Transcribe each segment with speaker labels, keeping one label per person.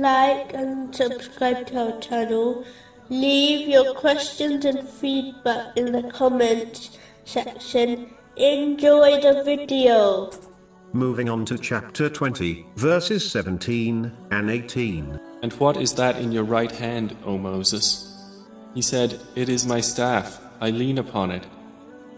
Speaker 1: like and subscribe to our channel. Leave your questions and feedback in the comments section. Enjoy the video.
Speaker 2: Moving on to chapter 20, verses 17 and 18.
Speaker 3: And what is that in your right hand, O Moses? He said, It is my staff, I lean upon it,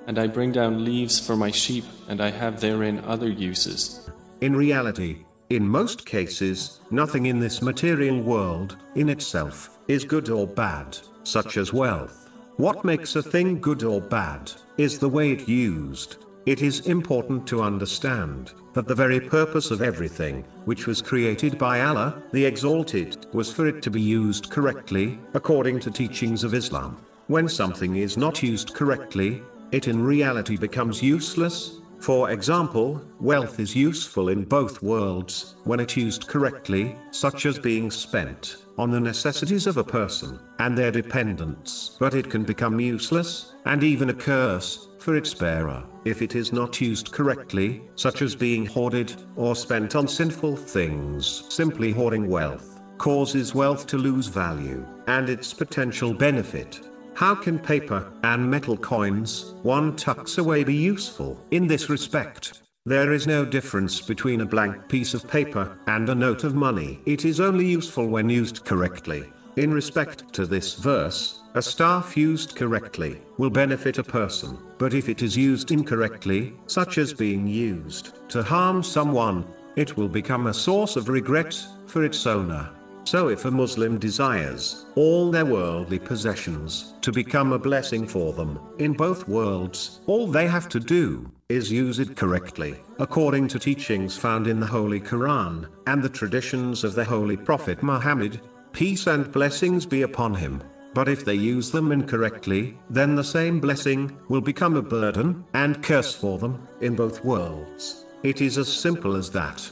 Speaker 3: and I bring down leaves for my sheep, and I have therein other uses.
Speaker 2: In reality, in most cases, nothing in this material world, in itself, is good or bad, such as wealth. What makes a thing good or bad, is the way it used. It is important to understand that the very purpose of everything, which was created by Allah, the Exalted, was for it to be used correctly, according to teachings of Islam. When something is not used correctly, it in reality becomes useless. For example, wealth is useful in both worlds, when it used correctly, such as being spent on the necessities of a person and their dependents. But it can become useless, and even a curse, for its bearer, if it is not used correctly, such as being hoarded, or spent on sinful things. Simply hoarding wealth, causes wealth to lose value, and its potential benefit. How can paper and metal coins one tucks away be useful in this respect? There is no difference between a blank piece of paper and a note of money. It is only useful when used correctly. In respect to this verse, a staff used correctly will benefit a person, but if it is used incorrectly, such as being used to harm someone, it will become a source of regret for its owner. So if a Muslim desires all their worldly possessions to become a blessing for them in both worlds, all they have to do is use it correctly, according to teachings found in the Holy Quran and the traditions of the Holy Prophet Muhammad, peace and blessings be upon him. But if they use them incorrectly, then the same blessing will become a burden and curse for them in both worlds. It is as simple as that.